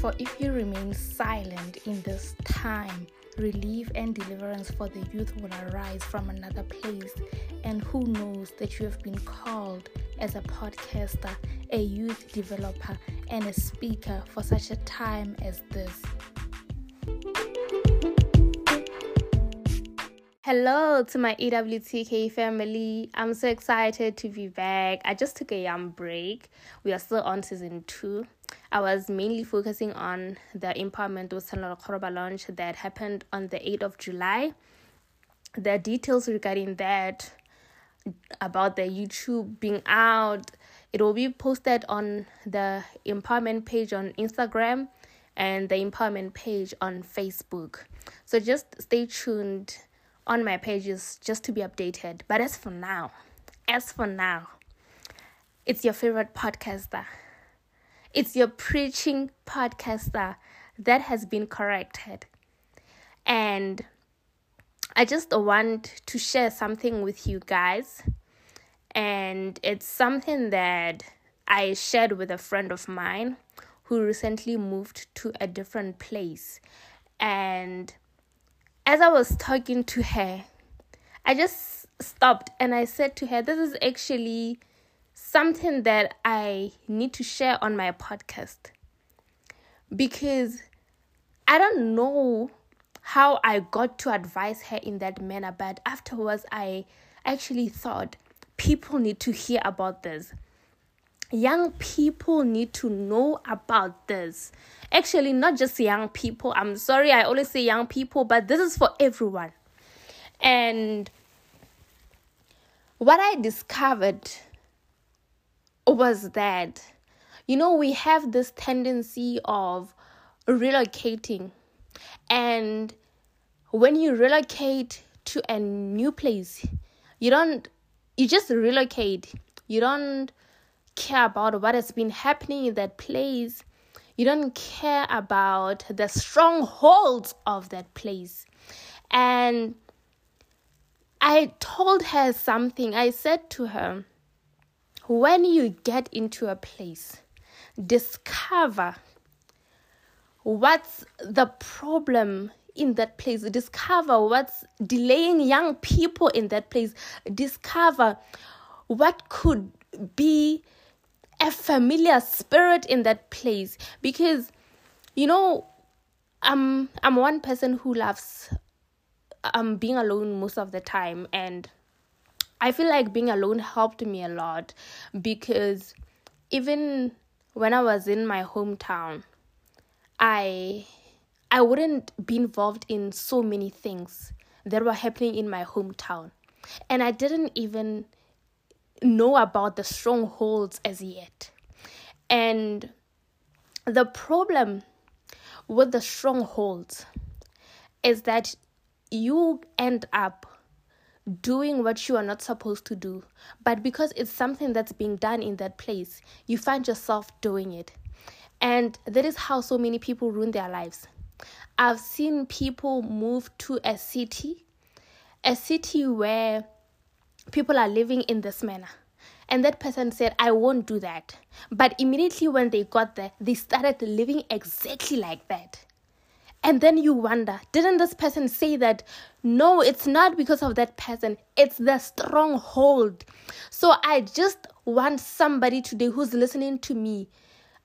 For if you remain silent in this time, relief and deliverance for the youth will arise from another place. And who knows that you have been called as a podcaster, a youth developer, and a speaker for such a time as this. Hello to my EWTK family. I'm so excited to be back. I just took a young break. We are still on season two. I was mainly focusing on the Empowerment with Sanora Koroba launch that happened on the 8th of July. The details regarding that, about the YouTube being out, it will be posted on the empowerment page on Instagram and the empowerment page on Facebook. So just stay tuned on my pages just to be updated. But as for now, as for now, it's your favorite podcaster. It's your preaching podcaster that has been corrected. And I just want to share something with you guys. And it's something that I shared with a friend of mine who recently moved to a different place. And as I was talking to her, I just stopped and I said to her, This is actually something that I need to share on my podcast because I don't know how I got to advise her in that manner, but afterwards, I actually thought people need to hear about this. Young people need to know about this. Actually, not just young people. I'm sorry, I always say young people, but this is for everyone. And what I discovered was that, you know, we have this tendency of relocating. And when you relocate to a new place, you don't, you just relocate. You don't care about what has been happening in that place. You don't care about the strongholds of that place. And I told her something. I said to her, when you get into a place, discover what's the problem in that place, discover what's delaying young people in that place, discover what could be a familiar spirit in that place. Because you know I'm I'm one person who loves um being alone most of the time and I feel like being alone helped me a lot because even when I was in my hometown I I wouldn't be involved in so many things that were happening in my hometown and I didn't even know about the strongholds as yet. And the problem with the strongholds is that you end up doing what you are not supposed to do. But because it's something that's being done in that place, you find yourself doing it. And that is how so many people ruin their lives. I've seen people move to a city, a city where people are living in this manner. And that person said, I won't do that. But immediately when they got there, they started living exactly like that. And then you wonder, didn't this person say that? No, it's not because of that person, it's the stronghold. So I just want somebody today who's listening to me.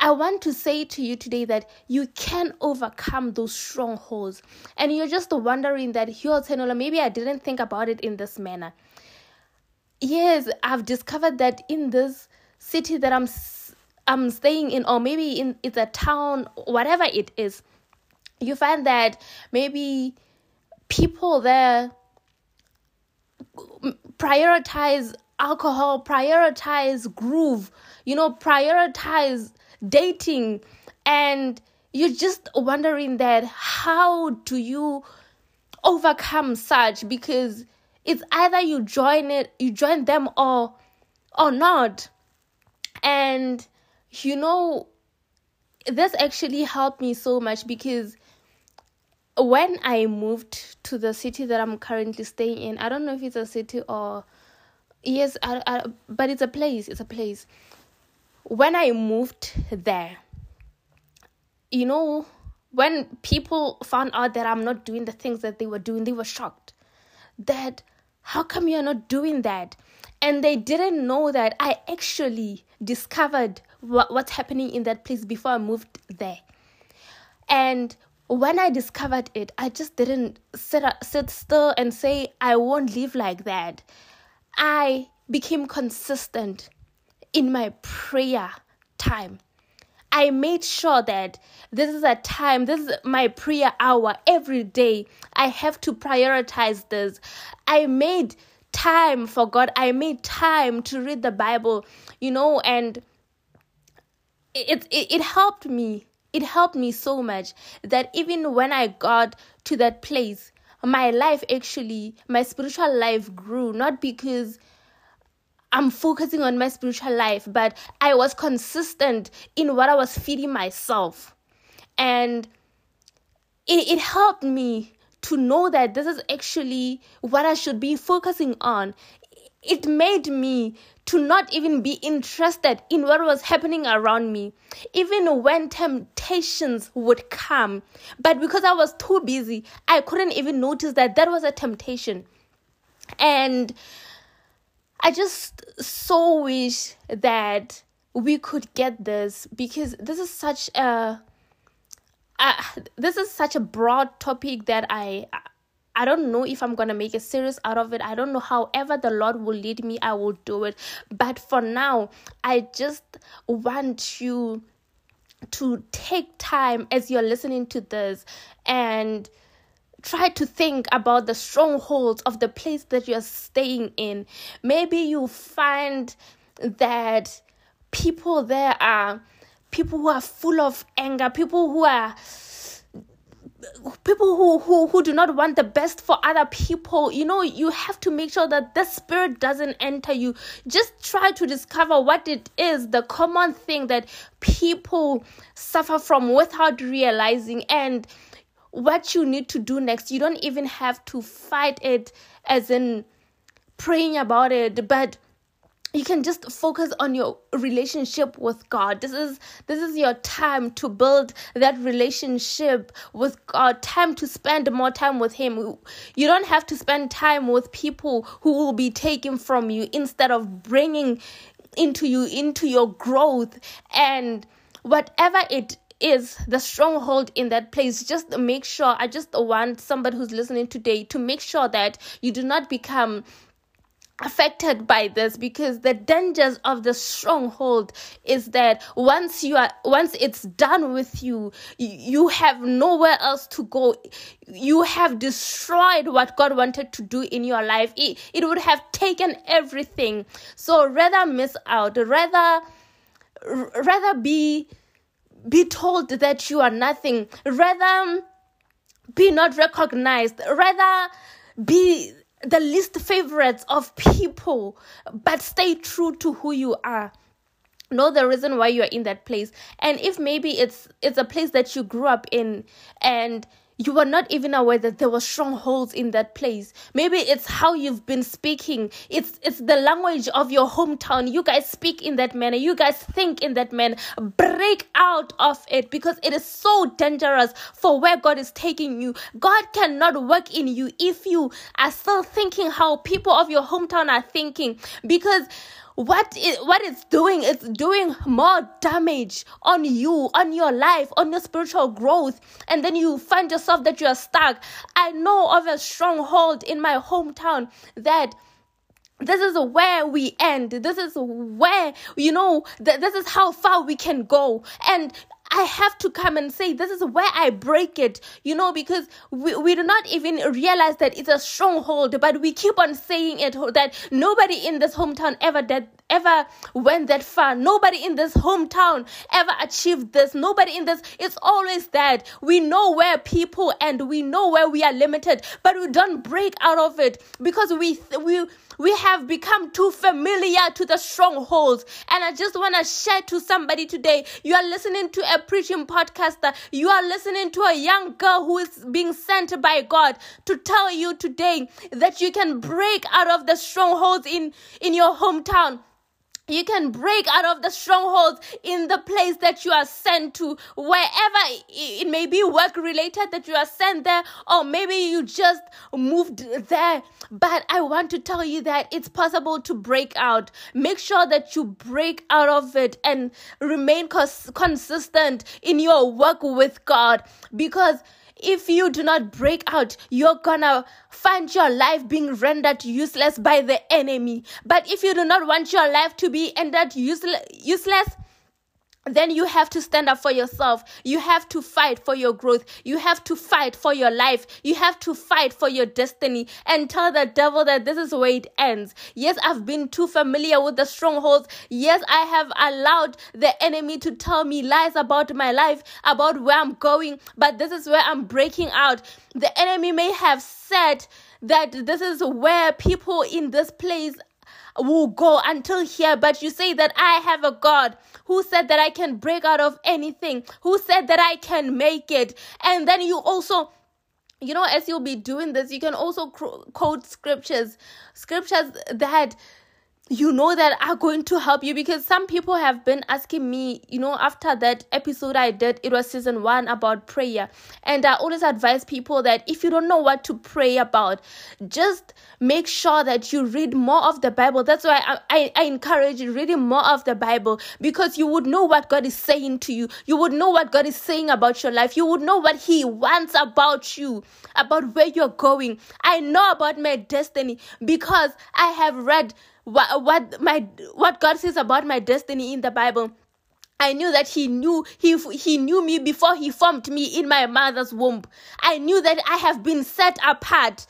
I want to say to you today that you can overcome those strongholds. And you're just wondering that, you're saying, maybe I didn't think about it in this manner yes i've discovered that in this city that i'm i'm staying in or maybe in it's a town whatever it is you find that maybe people there prioritize alcohol prioritize groove you know prioritize dating and you're just wondering that how do you overcome such because it's either you join it, you join them or or not. And you know, this actually helped me so much because when I moved to the city that I'm currently staying in, I don't know if it's a city or yes, I, I, but it's a place. It's a place. When I moved there, you know, when people found out that I'm not doing the things that they were doing, they were shocked. That how come you're not doing that? And they didn't know that I actually discovered what, what's happening in that place before I moved there. And when I discovered it, I just didn't sit, sit still and say, I won't live like that. I became consistent in my prayer time. I made sure that this is a time, this is my prayer hour every day. I have to prioritize this. I made time for God. I made time to read the Bible, you know, and it, it, it helped me. It helped me so much that even when I got to that place, my life actually, my spiritual life grew, not because I'm focusing on my spiritual life, but I was consistent in what I was feeding myself. And it, it helped me to know that this is actually what I should be focusing on. It made me to not even be interested in what was happening around me, even when temptations would come. But because I was too busy, I couldn't even notice that that was a temptation. And I just so wish that we could get this because this is such a uh, this is such a broad topic that I I don't know if I'm gonna make a series out of it. I don't know. However, the Lord will lead me, I will do it. But for now, I just want you to take time as you're listening to this and try to think about the strongholds of the place that you're staying in. Maybe you find that people there are people who are full of anger, people who are people who, who who do not want the best for other people you know you have to make sure that the spirit doesn't enter you just try to discover what it is the common thing that people suffer from without realizing and what you need to do next. You don't even have to fight it as in praying about it, but you can just focus on your relationship with God. This is this is your time to build that relationship with God. Time to spend more time with him. You don't have to spend time with people who will be taken from you instead of bringing into you into your growth and whatever it is the stronghold in that place just make sure i just want somebody who's listening today to make sure that you do not become affected by this because the dangers of the stronghold is that once you are once it's done with you you have nowhere else to go you have destroyed what god wanted to do in your life it, it would have taken everything so rather miss out rather rather be be told that you are nothing. Rather, be not recognized. Rather, be the least favorites of people, but stay true to who you are. Know the reason why you're in that place. And if maybe it's it's a place that you grew up in and you were not even aware that there were strongholds in that place. Maybe it's how you've been speaking. It's it's the language of your hometown. You guys speak in that manner. You guys think in that manner. Break out of it because it is so dangerous for where god is taking you. God cannot work in you if you are still thinking how people of your hometown are thinking. Because what is what it's doing it's doing more damage on you on your life on your spiritual growth. And then you find yourself that you are stuck. I know of a stronghold in my hometown that this is where we end. This is where you know th- this is how far we can go. And I have to come and say, this is where I break it, you know, because we, we do not even realize that it's a stronghold, but we keep on saying it that nobody in this hometown ever did, ever went that far. Nobody in this hometown ever achieved this. Nobody in this, it's always that. We know where people and we know where we are limited, but we don't break out of it because we, we, we have become too familiar to the strongholds. And I just want to share to somebody today. You are listening to a preaching podcaster. You are listening to a young girl who is being sent by God to tell you today that you can break out of the strongholds in, in your hometown you can break out of the strongholds in the place that you are sent to, wherever it may be work related that you are sent there, or maybe you just moved there. But I want to tell you that it's possible to break out. Make sure that you break out of it and remain cons- consistent in your work with God because if you do not break out, you're gonna find your life being rendered useless by the enemy. But if you do not want your life to be rendered useless, useless then you have to stand up for yourself. You have to fight for your growth. You have to fight for your life. You have to fight for your destiny and tell the devil that this is where it ends. Yes, I've been too familiar with the strongholds. Yes, I have allowed the enemy to tell me lies about my life, about where I'm going, but this is where I'm breaking out. The enemy may have said that this is where people in this place will go until here, but you say that I have a God who said that I can break out of anything, who said that I can make it. And then you also you know as you'll be doing this you can also quote scriptures scriptures that you know that are going to help you because some people have been asking me you know after that episode i did it was season one about prayer. And i always advise people that if you don't know what to pray about just make sure that you read more of the bible. That's why i, I, I encourage you reading more of the bible because you would know what god is saying to you. You would know what god is saying about your life. You would know what he wants about you about where you're going. I know about my destiny because i have read what what my what God says about my destiny in the Bible. I knew that he knew he he knew me before he formed me in my mother's womb. I knew that I have been set apart.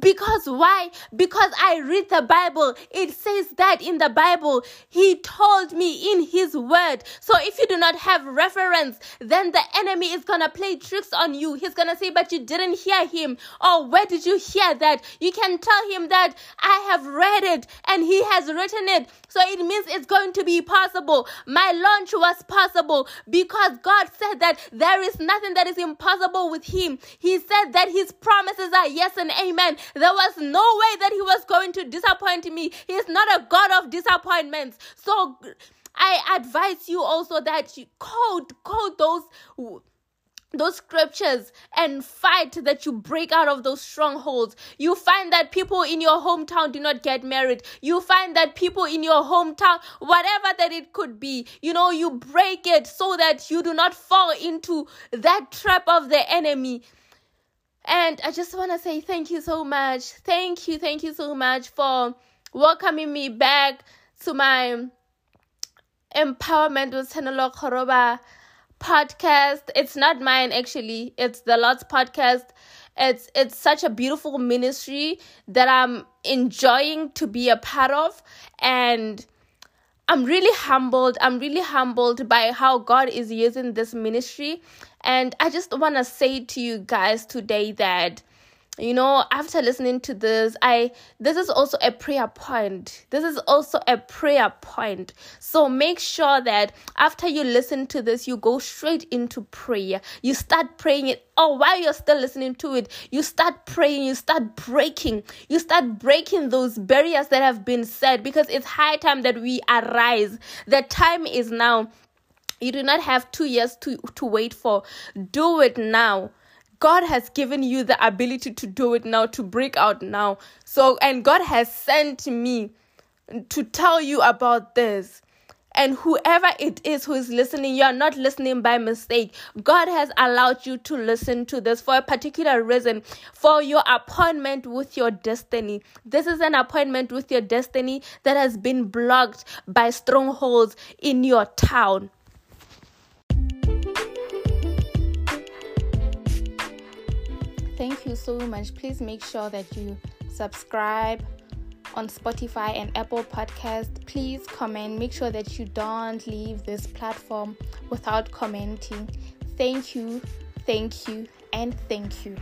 Because why? Because I read the Bible. It says that in the Bible. He told me in his word. So if you do not have reference, then the enemy is going to play tricks on you. He's going to say, but you didn't hear him. Or where did you hear that? You can tell him that I have read it and he has written it. So it means it's going to be possible. My launch was possible because God said that there is nothing that is impossible with him. He said that his promises are yes and amen. There was no way that he was going to disappoint me. He is not a God of disappointments. So I advise you also that you code code those those scriptures and fight that you break out of those strongholds. You find that people in your hometown do not get married. You find that people in your hometown, whatever that it could be, you know, you break it so that you do not fall into that trap of the enemy. And I just want to say thank you so much. Thank you, thank you so much for welcoming me back to my Empowerment with Tenolo Koroba podcast. It's not mine actually. It's the Lord's podcast. It's it's such a beautiful ministry that I'm enjoying to be a part of and I'm really humbled. I'm really humbled by how God is using this ministry. And I just want to say to you guys today that you know after listening to this i this is also a prayer point. This is also a prayer point. So make sure that after you listen to this you go straight into prayer. You start praying it. Or while you're still listening to it you start praying you start breaking. You start breaking those barriers that have been set because it's high time that we arise. The time is now. You do not have two years to, to wait for. Do it now God has given you the ability to do it now, to break out now. So, and God has sent me to tell you about this. And whoever it is who is listening, you are not listening by mistake. God has allowed you to listen to this for a particular reason, for your appointment with your destiny. This is an appointment with your destiny that has been blocked by strongholds in your town. You so much. Please make sure that you subscribe on Spotify and Apple Podcast. Please comment. Make sure that you don't leave this platform without commenting. Thank you, thank you, and thank you.